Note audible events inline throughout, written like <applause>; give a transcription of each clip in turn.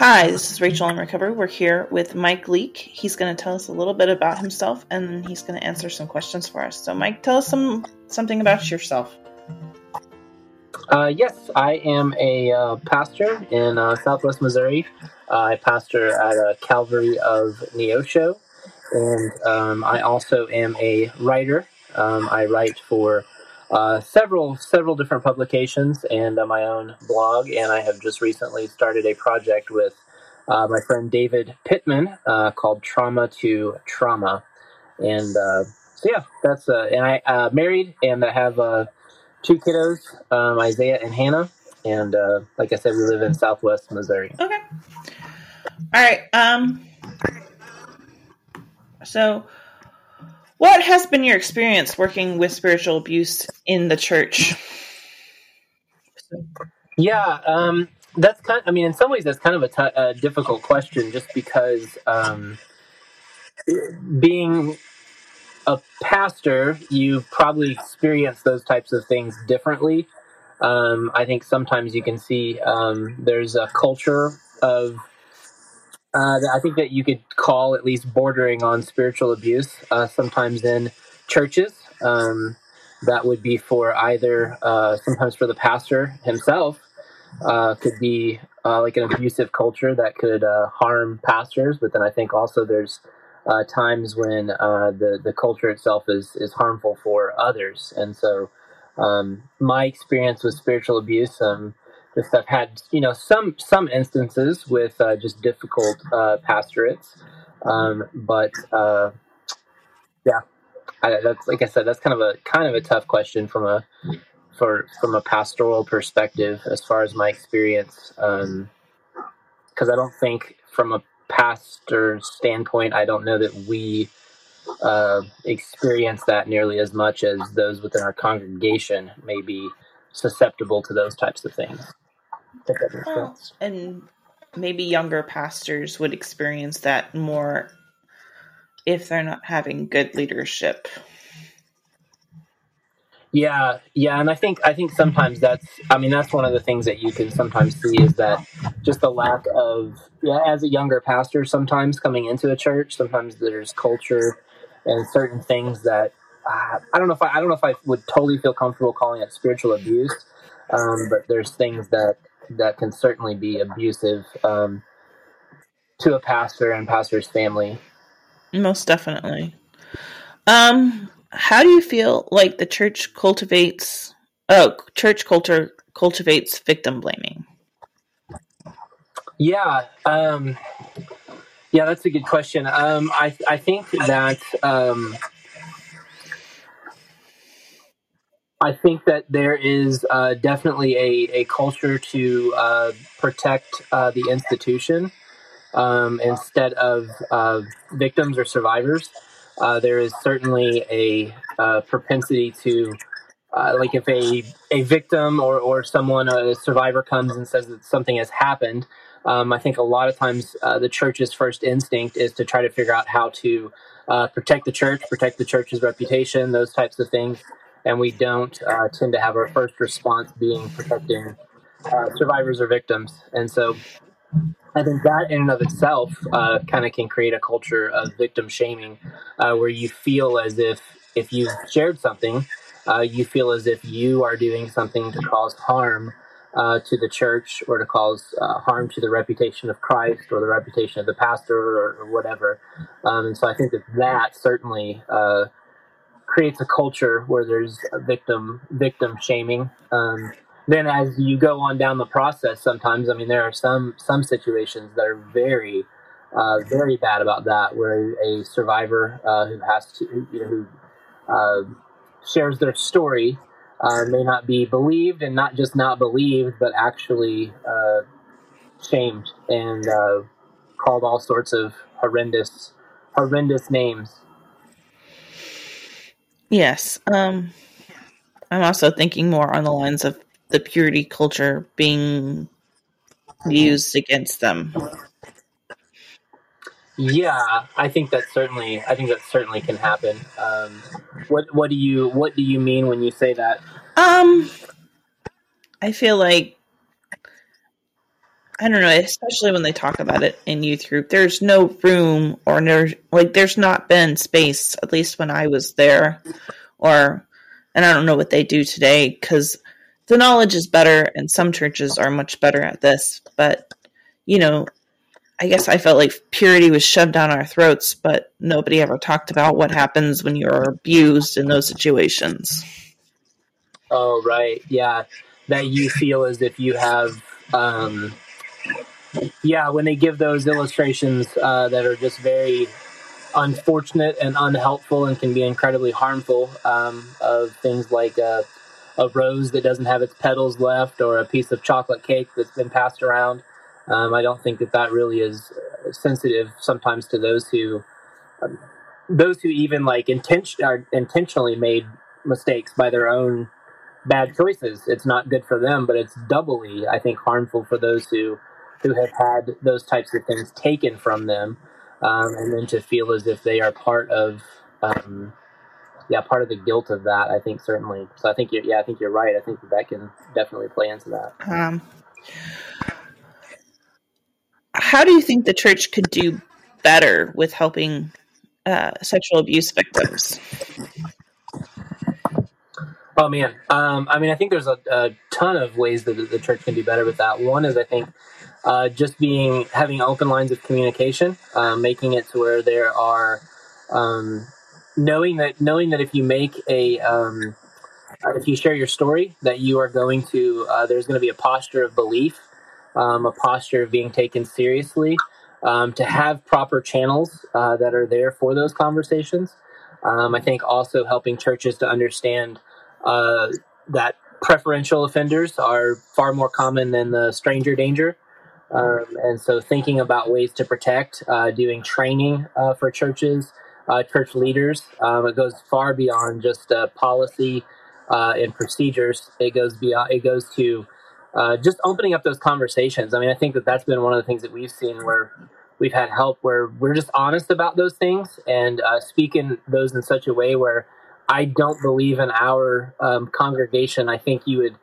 Hi, this is Rachel in Recovery. We're here with Mike Leake. He's going to tell us a little bit about himself, and he's going to answer some questions for us. So, Mike, tell us some something about yourself. Uh, yes, I am a uh, pastor in uh, Southwest Missouri. I pastor at a Calvary of Neosho, and um, I also am a writer. Um, I write for uh, several several different publications and uh, my own blog. And I have just recently started a project with uh, my friend David Pittman uh, called Trauma to Trauma. And uh, so yeah, that's and I married and I have two kiddos, um, Isaiah and Hannah. And like I said, we live in Southwest Missouri. Okay. All right. Um. So what has been your experience working with spiritual abuse in the church? Yeah, um, that's kind. Of, I mean, in some ways, that's kind of a, t- a difficult question, just because um, being a pastor, you probably experience those types of things differently. Um, I think sometimes you can see um, there's a culture of uh, I think that you could call at least bordering on spiritual abuse. Uh, sometimes in churches, um, that would be for either uh, sometimes for the pastor himself. Uh, could be uh, like an abusive culture that could uh, harm pastors, but then I think also there's times when the the culture itself is is harmful for others, and so um, my experience with spiritual abuse. Um, just I've had you know some some instances with uh, just difficult uh, pastorates, um, but uh, yeah, I, that's like I said, that's kind of a kind of a tough question from a for from a pastoral perspective as far as my experience, because um, I don't think from a pastor standpoint, I don't know that we uh, experience that nearly as much as those within our congregation may be susceptible to those types of things. Well, and maybe younger pastors would experience that more if they're not having good leadership. Yeah, yeah, and I think I think sometimes that's I mean that's one of the things that you can sometimes see is that just the lack of yeah as a younger pastor sometimes coming into a church sometimes there's culture and certain things that uh, I don't know if I, I don't know if I would totally feel comfortable calling it spiritual abuse, um, but there's things that that can certainly be abusive um, to a pastor and pastor's family. Most definitely. Um, how do you feel like the church cultivates? Oh, church culture cultivates victim blaming. Yeah, um, yeah, that's a good question. Um, I I think that um, I think that there is uh, definitely a, a culture to uh, protect uh, the institution um, instead of uh, victims or survivors. Uh, there is certainly a uh, propensity to, like, if a, a victim or, or someone, a survivor, comes and says that something has happened, um, I think a lot of times the church's first instinct is to try to figure out how to protect the church, protect the church's reputation, those types of things and we don't uh, tend to have our first response being protecting uh, survivors or victims. And so I think that in and of itself uh, kind of can create a culture of victim shaming uh, where you feel as if if you've shared something, uh, you feel as if you are doing something to cause harm uh, to the church or to cause harm to the reputation of Christ or the reputation of the pastor or, or whatever. Um, and so I think that that certainly creates a culture where there's victim victim shaming. Um, then as you go on down the process, sometimes I mean there are some some situations that are very uh, very bad about that, where a survivor uh, who has to you know who uh, shares their story uh, may not be believed, and not just not believed, but actually uh, shamed and uh, called all sorts of horrendous horrendous names Yes. Um, I'm also thinking more on the lines of the purity culture being used against them. Yeah, I think that certainly. I think that certainly can happen. Um, what What do you What do you mean when you say that? Um, I feel like I don't know, especially when they talk about it in youth group. There's no room or no, like there's not been space, at least when I was there, or and I don't know what they do today because the knowledge is better, and some churches are much better at this. But you know, I guess I felt like purity was shoved down our throats, but nobody ever talked about what happens when you're abused in those situations. Oh, right. Yeah. That you feel as if you have um, yeah, when they give those illustrations uh, that are just very unfortunate and unhelpful and can be incredibly harmful um, of things like a, a, rose that doesn't have its petals left or a piece of chocolate cake that's been passed around. Um, I don't think that that really is sensitive sometimes to those who um, those who even like intention are intentionally made mistakes by their own bad choices. It's not good for them, but it's doubly, I think, harmful for those who who have had those types of things taken from them, um, and then to feel as if they are part of, um, yeah, part of the guilt of that. I think certainly. So I think, you're, yeah, I think you're right. I think that, that can definitely play into that. Um, how do you think the church could do better with helping uh, sexual abuse victims? Oh man, um, I mean, I think there's a, a ton of ways that the, the church can do better with that. One is, I think, uh, just being having open lines of communication, uh, making it to where there are um, knowing that knowing that if you make a um, if you share your story, that you are going to uh, there's going to be a posture of belief, um, a posture of being taken seriously, um, to have proper channels uh, that are there for those conversations. Um, I think also helping churches to understand uh, that preferential offenders are far more common than the stranger danger. Um, and so, thinking about ways to protect, uh, doing training uh, for churches, uh, church leaders, um, it goes far beyond just uh, policy uh, and procedures. It goes beyond. It goes to uh, just opening up those conversations. I mean, I think that that's been one of the things that we've seen where we've had help, where we're just honest about those things and speaking those in such a way where I don't believe in our um, congregation. I think you would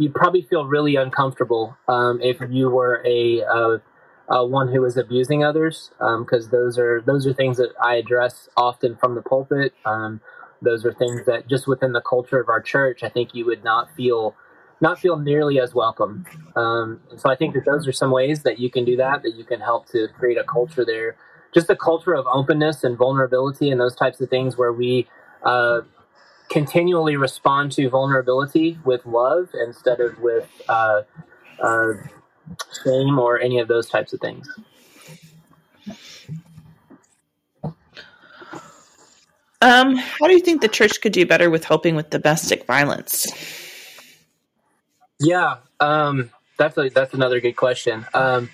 you'd probably feel really uncomfortable um, if you were a, a, a, one who is abusing others, because um, those are those are things that I address often from the pulpit. Um, those are things that just within the culture of our church, I think you would not feel not feel nearly as welcome. Um, so I think that those are some ways that you can do that. That you can help to create a culture there, just a culture of openness and vulnerability and those types of things where we uh, continually respond to vulnerability with love instead of with uh, uh, shame or any of those types of things. Um, how do you think the church could do better with helping with domestic violence? Yeah, um, that's a, that's another good question. Um,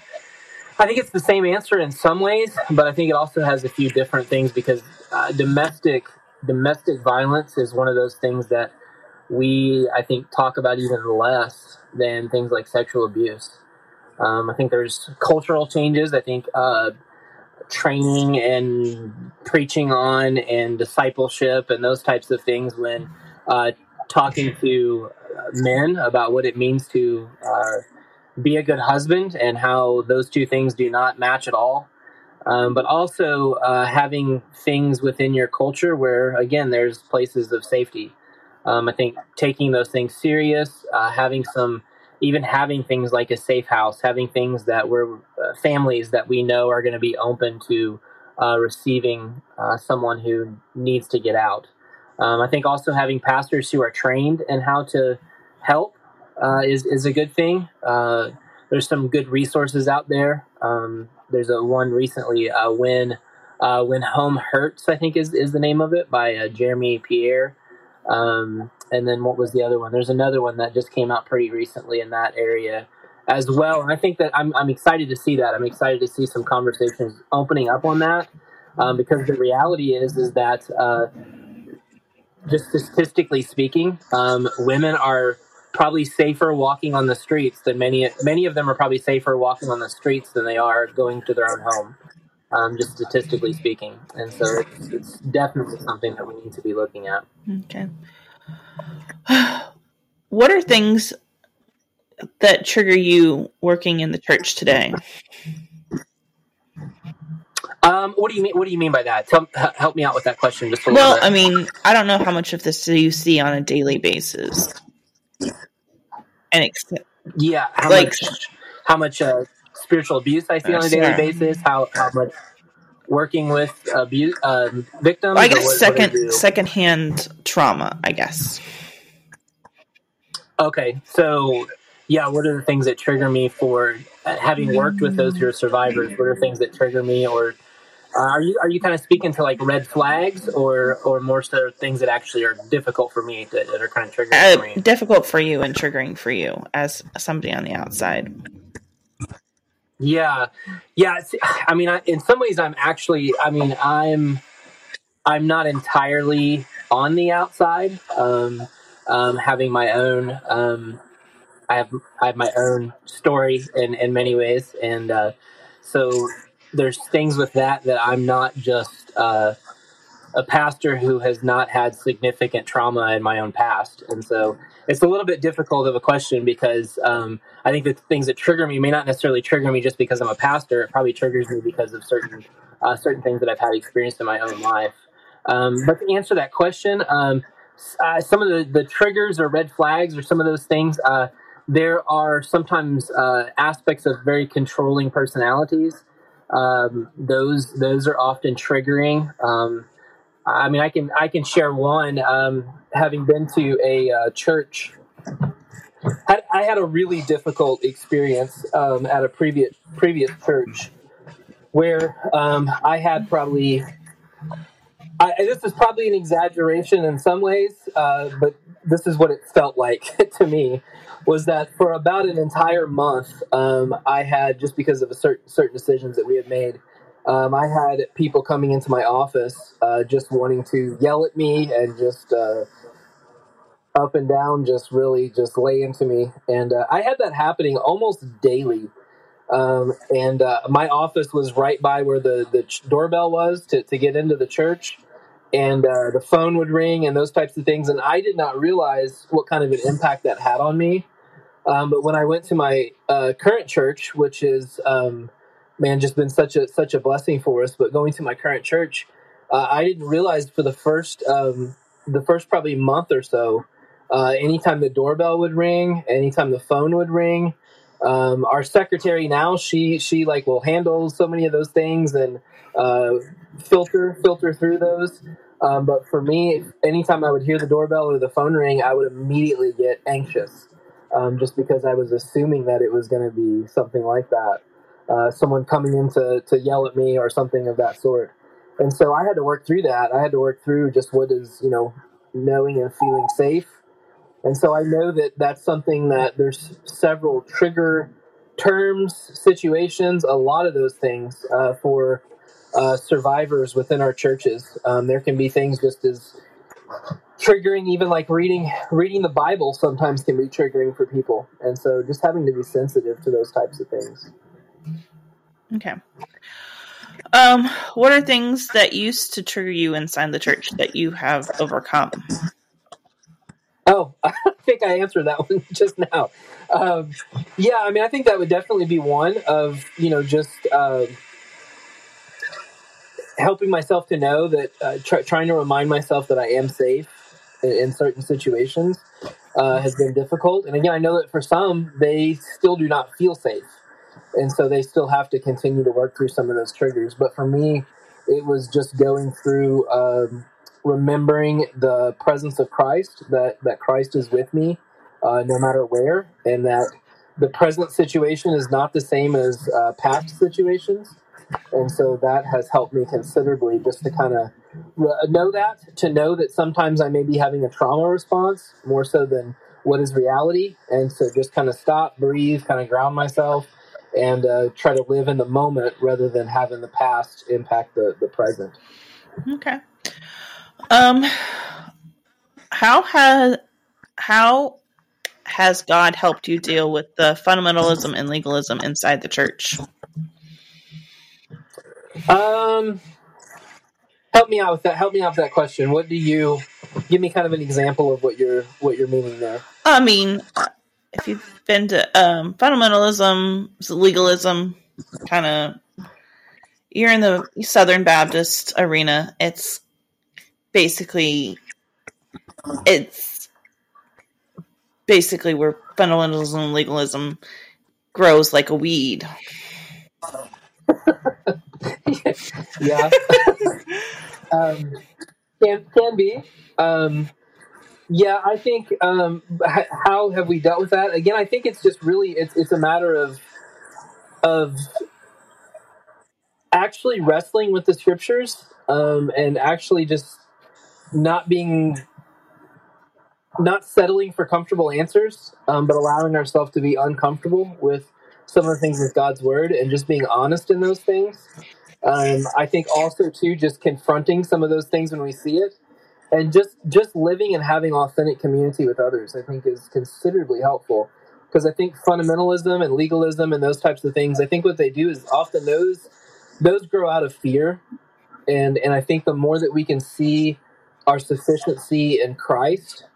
I think it's the same answer in some ways, but I think it also has a few different things because uh, domestic domestic violence is one of those things that we, I think, talk about even less than things like sexual abuse. Um, I think there's cultural changes. I think uh, training and preaching on and discipleship and those types of things when uh, talking to men about what it means to uh, be a good husband and how those two things do not match at all um, but also uh, having things within your culture where, again, there's places of safety. Um, I think taking those things serious, uh, having some, even having things like a safe house, having things that we're uh, families that we know are going to be open to uh, receiving uh, someone who needs to get out. Um, I think also having pastors who are trained in how to help uh, is is a good thing. there's some good resources out there. Um, there's a one recently uh, when uh, when home hurts I think is is the name of it by uh, Jeremy Pierre. Um, and then what was the other one? There's another one that just came out pretty recently in that area as well. And I think that I'm I'm excited to see that. I'm excited to see some conversations opening up on that um, because the reality is is that uh, just statistically speaking, um, women are probably safer walking on the streets than many many of them are probably safer walking on the streets than they are going to their own home um, just statistically speaking and so it's, it's definitely something that we need to be looking at okay what are things that trigger you working in the church today? Um, what do you mean? What do you mean by that? Tell, help me out with that question just a well, little bit. I mean, I don't know how much of this you see on a daily basis, and ex- yeah, how like much how much uh, spiritual abuse I see on a daily sure. basis? How how much working with abuse um, victims? Well, I guess what, what second you? secondhand trauma. I guess. Okay, so yeah, what are the things that trigger me for uh, having worked with those who are survivors? What are things that trigger me, or uh, are you are you kind of speaking to like red flags, or or more so things that actually are difficult for me that, that are kind of triggering for Uh, me? difficult for you and triggering for you as somebody on the outside. Yeah, yeah. I mean, I, in some ways, I'm actually. I mean, I'm. I'm not entirely on the outside. Um, um, having my own. Um, I have. I have my own story in in many ways, and uh, so there's things with that that I'm not just uh, a pastor who has not had significant trauma in my own past, and so it's a little bit difficult of a question because um, I think the things that trigger me may not necessarily trigger me just because I'm a pastor. It probably triggers me because of certain uh, certain things that I've had experienced in my own life. Um, but to answer that question, um, uh, some of the, the triggers or red flags or some of those things, uh, there are sometimes uh, aspects of very controlling personalities. Um, those those are often triggering. I mean, I can I can share one. Um, having been to a uh, church, had, I had a really difficult experience um, at a previous previous church where um, I had probably. I, this is probably an exaggeration in some ways, uh, but this is what it felt like <laughs> to me. Was that for about an entire month, um, I had just because of a certain certain decisions that we had made, um, I had people coming into my office uh, just wanting to yell at me and just uh, up and down, just really just lay into me. And uh, I had that happening almost daily. Um, and uh, my office was right by where the, the ch- doorbell was to, to get into the church. And uh, the phone would ring and those types of things. And I did not realize what kind of an impact that had on me. Um, but when I went to my uh, current church, which is um, man, just been such a such a blessing for us. But going to my current church, uh, I didn't realize for the first um, the first probably month or so, uh, anytime the doorbell would ring, anytime the phone would ring, um, our secretary now she she like will handle so many of those things and uh, filter filter through those. Um, but for me, anytime I would hear the doorbell or the phone ring, I would immediately get anxious, um, just because I was assuming that it was going to be something like that uh, someone coming in to, to yell at me or something of that sort. And so I had to work through that. I had to work through just what is, you know, knowing and feeling safe. And so I know that that's something that there's several trigger terms, situations, a lot of those things uh, for uh, survivors within our churches. Um, there can be things just as triggering, even like reading reading the Bible sometimes can be triggering for people. And so just having to be sensitive to those types of things. Okay. Um, what are things that used to trigger you inside the church that you have overcome? Oh, <laughs> I think I answered that <laughs> one just now. Um, yeah, I mean, I think that would definitely be one of you know just uh, helping myself to know that uh, try, trying to remind myself that I am safe in, in certain situations uh, has been difficult. And again, I know that for some they still do not feel safe, and so they still have to continue to work through some of those triggers. But for me, it was just going through. Um, remembering the presence of Christ, that, that Christ is with me uh, no matter where, and that the present situation is not the same as uh, past situations. And so that has helped me considerably just to kind of know that, to know that sometimes I may be having a trauma response more so than what is reality. And so just kind of stop, breathe, kind of ground myself, and uh, try to live in the moment rather than having the past impact the, the present. Okay. Um, how has how has God helped you deal with the fundamentalism and legalism inside the church? Um, help me out with that. Help me out with that question. What do you give me? Kind of an example of what you're what you're meaning there. I mean, if you've been to um, fundamentalism, legalism, kind of, you're in the Southern Baptist arena. It's basically, it's basically where fundamentalism and legalism grows like a weed. <laughs> yeah, <laughs> um, can can be. Um, yeah, I think. Um, how have we dealt with that? Again, I think it's just really it's it's a matter of of actually wrestling with the scriptures um, and actually just not being not settling for comfortable answers, um, but allowing ourselves to be uncomfortable with some of the things with God's word and just being honest in those things. Um, I think also too just confronting some of those things when we see it and just just living and having authentic community with others i think is considerably helpful. Because i think fundamentalism and legalism and those types of things i think what they do is often those those grow out of fear. And and i think the more that we can see our sufficiency in christ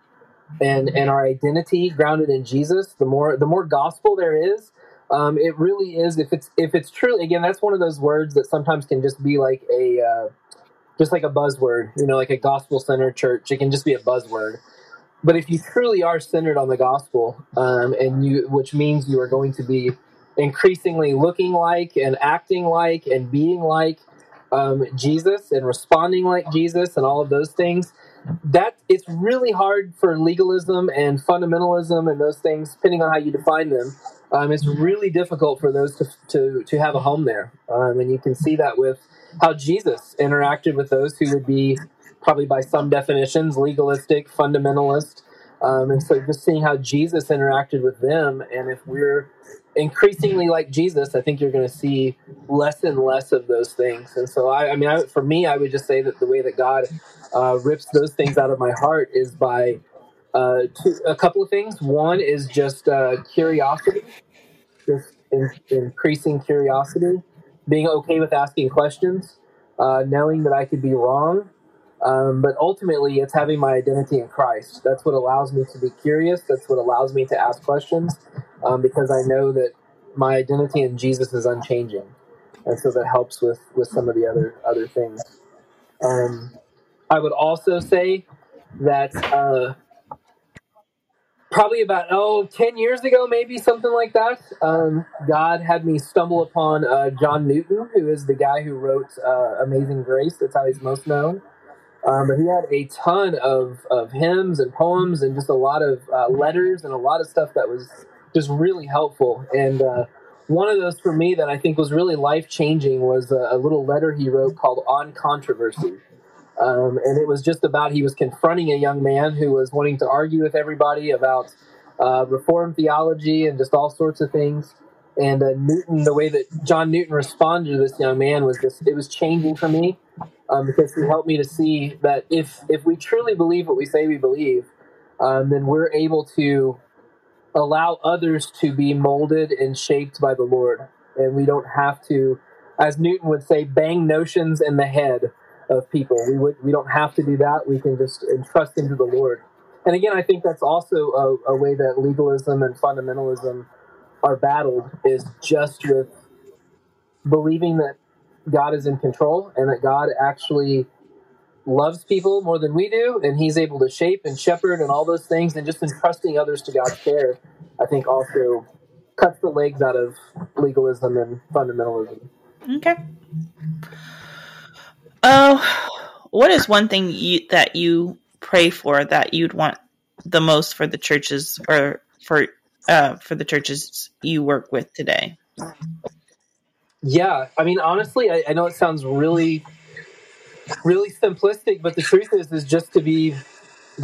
and and our identity grounded in jesus the more the more gospel there is um, it really is if it's if it's truly again that's one of those words that sometimes can just be like a uh, just like a buzzword, you know, like a gospel centered church. It can just be a buzzword. But if you truly are centered on the gospel, um, and you, which means you are going to be increasingly looking like and acting like and being like um, Jesus and responding like Jesus and all of those things, that it's really hard for legalism and fundamentalism and those things, depending on how you define them. Um, it's really difficult for those to, to, to have a home there. Um, and you can see that with how Jesus interacted with those who would be probably by some definitions legalistic, fundamentalist. Um, and so just seeing how Jesus interacted with them, and if we're increasingly like Jesus, I think you're going to see less and less of those things. And so, I, I mean, I, for me, I would just say that the way that God uh, rips those things out of my heart is by uh, two, a couple of things. One is just uh, curiosity, just in, increasing curiosity being okay with asking questions, uh, knowing that I could be wrong. Um, but ultimately, it's having my identity in Christ. That's what allows me to be curious. That's what allows me to ask questions um, because I know that my identity in Jesus is unchanging, and so that helps with with some of the other other things. Um, I would also say that uh, probably about oh 10 years ago maybe something like that. Um, god had me stumble upon uh, john newton who is the guy who wrote uh, amazing grace. That's how he's most known. Um, but he had a ton of, of hymns and poems and just a lot of uh, letters and a lot of stuff that was just really helpful. And uh, one of those for me that i think was really life changing was a, a little letter he wrote called on controversy um, and it was just about he was confronting a young man who was wanting to argue with everybody about uh, reform theology and just all sorts of things. And uh, Newton, the way that John Newton responded to this young man was just, it was changing for me um, because he helped me to see that if, if we truly believe what we say we believe, um, then we're able to allow others to be molded and shaped by the Lord. And we don't have to, as Newton would say, bang notions in the head of people. We would we don't have to do that. We can just entrust into the Lord. And again, I think that's also a, a way that legalism and fundamentalism are battled is just with believing that God is in control and that God actually loves people more than we do, and He's able to shape and shepherd and all those things, and just entrusting others to God's care. I think also cuts the legs out of legalism and fundamentalism. Okay. Oh, what is one thing you, that you pray for that you'd want the most for the churches or for uh, for the churches you work with today? Yeah, I mean, honestly, I, I know it sounds really, really simplistic, but the truth is, is just to be,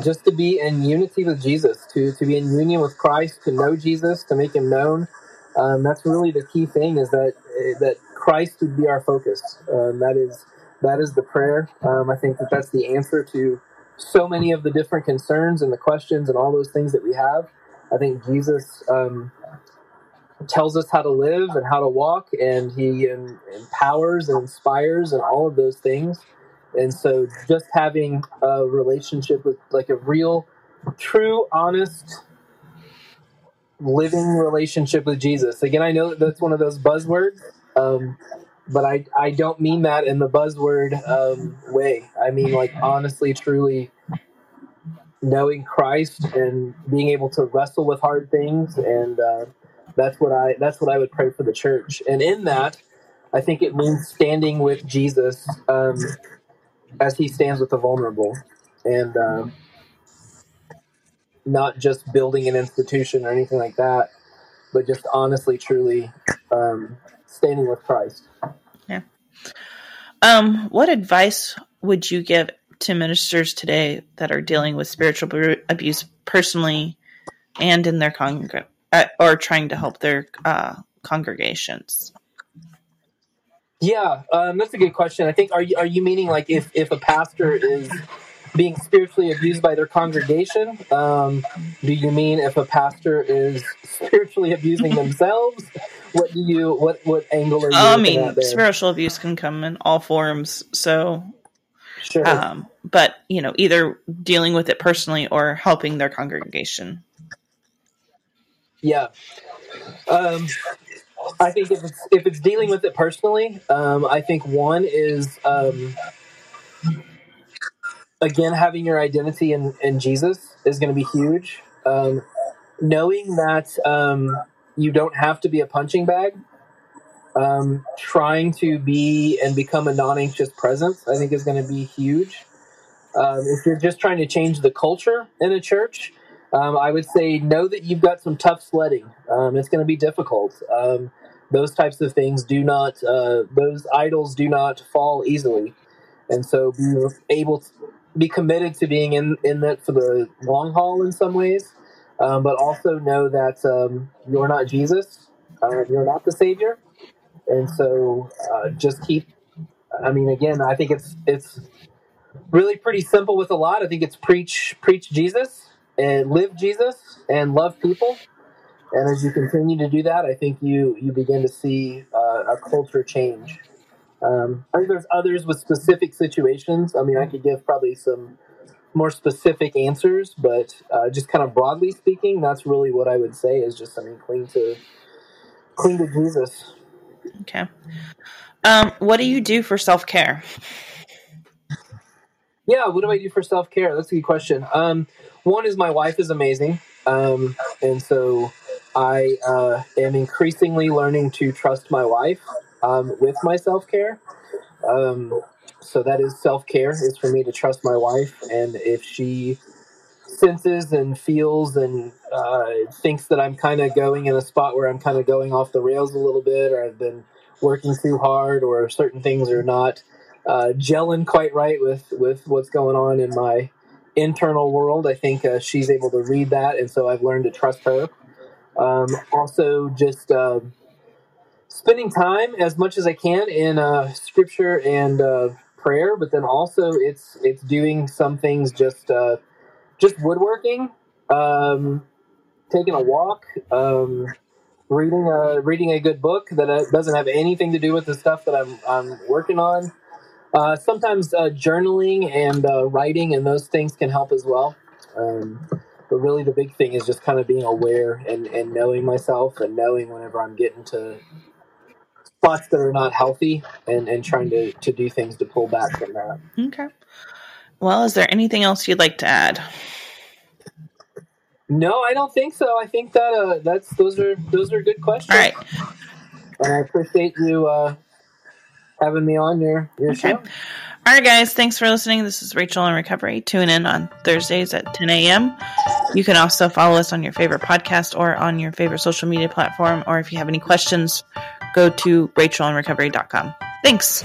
just to be in unity with Jesus, to to be in union with Christ, to know Jesus, to make Him known. Um, that's really the key thing is that that Christ would be our focus. Um, that is that is the prayer. Um, I think that that's the answer to so many of the different concerns and the questions and all those things that we have. I think Jesus um, tells us how to live and how to walk, and He empowers and inspires and all of those things. And so, just having a relationship with like a real, true, honest living relationship with Jesus. Again, I know that that's one of those buzzwords, um, but I, I don't mean that in the buzzword um, way. I mean, like, honestly, truly knowing Christ and being able to wrestle with hard things. And uh, that's what I that's what I would pray for the church. And in that, I think it means standing with Jesus um, as he stands with the vulnerable. And um, not just building an institution or anything like that, but just honestly, truly um, standing with Christ. Um, what advice would you give to ministers today that are dealing with spiritual abuse personally and in their congreg uh, or trying to help their uh, congregations? Yeah, um, that's a good question. I think are you are you meaning like if if a pastor is being spiritually abused by their congregation? Um, do you mean if a pastor is <laughs> spiritually abusing themselves? What do you what what angle are you? I mean, spiritual abuse can come in all forms. So, sure. Um, but you know, either dealing with it personally or helping their congregation. Yeah. Um, I think if it's if it's dealing with it personally, um, I think one is um, again, having your identity in, in Jesus is going to be huge. Um, knowing that um, you don't have to be a punching bag, um, trying to be and become a non anxious presence, I think is going to be huge. Um, if you're just trying to change the culture in a church, um, I would say know that you've got some tough sledding. Um, it's going to be difficult. those types of things do not, uh, those idols do not fall easily and so be able to, be committed to being in in that for the long haul in some ways, um, but also know that um, you're not Jesus, uh, you're not the Savior, and so uh, just keep. I mean, again, I think it's it's really pretty simple with a lot. I think it's preach preach Jesus and live Jesus and love people. And as you continue to do that, I think you you begin to see uh, a culture change um, I think there's others with specific situations. I mean, I could give probably some more specific answers, but uh, just kind of broadly speaking, that's really what I would say is just I mean, cling to cling to Jesus. Okay. Um, what do you do for self care? Yeah, what do I do for self care? That's a good question. Um, one is my wife is amazing, um, and so I uh, am increasingly learning to trust my wife um, with my self care. Um, so that is self care is for me to trust my wife, and if she senses and feels and uh, thinks that I'm kind of going in a spot where I'm kind of going off the rails a little bit, or I've been working too hard, or certain things are not uh, gelling quite right with with what's going on in my internal world. I think uh, she's able to read that, and so I've learned to trust her. Um, also, just uh, spending time as much as I can in uh, scripture and uh, prayer, but then also it's it's doing some things just uh, just woodworking, um, taking a walk, um, reading a reading a good book that uh, doesn't have anything to do with the stuff that I'm I'm working on. Uh, sometimes uh, journaling and writing and those things can help as well. Um, but really, the big thing is just kind of being aware and, and knowing myself and knowing whenever I'm getting to spots that are not healthy and, and trying to, to do things to pull back from that. Okay. Well, is there anything else you'd like to add? No, I don't think so. I think that uh, that's those are those are good questions. All right. And I appreciate you uh, having me on your your okay. show. All right, guys. Thanks for listening. This is Rachel in Recovery. Tune in on Thursdays at 10 a.m. You can also follow us on your favorite podcast or on your favorite social media platform. Or if you have any questions, go to rachelinrecovery.com. Thanks.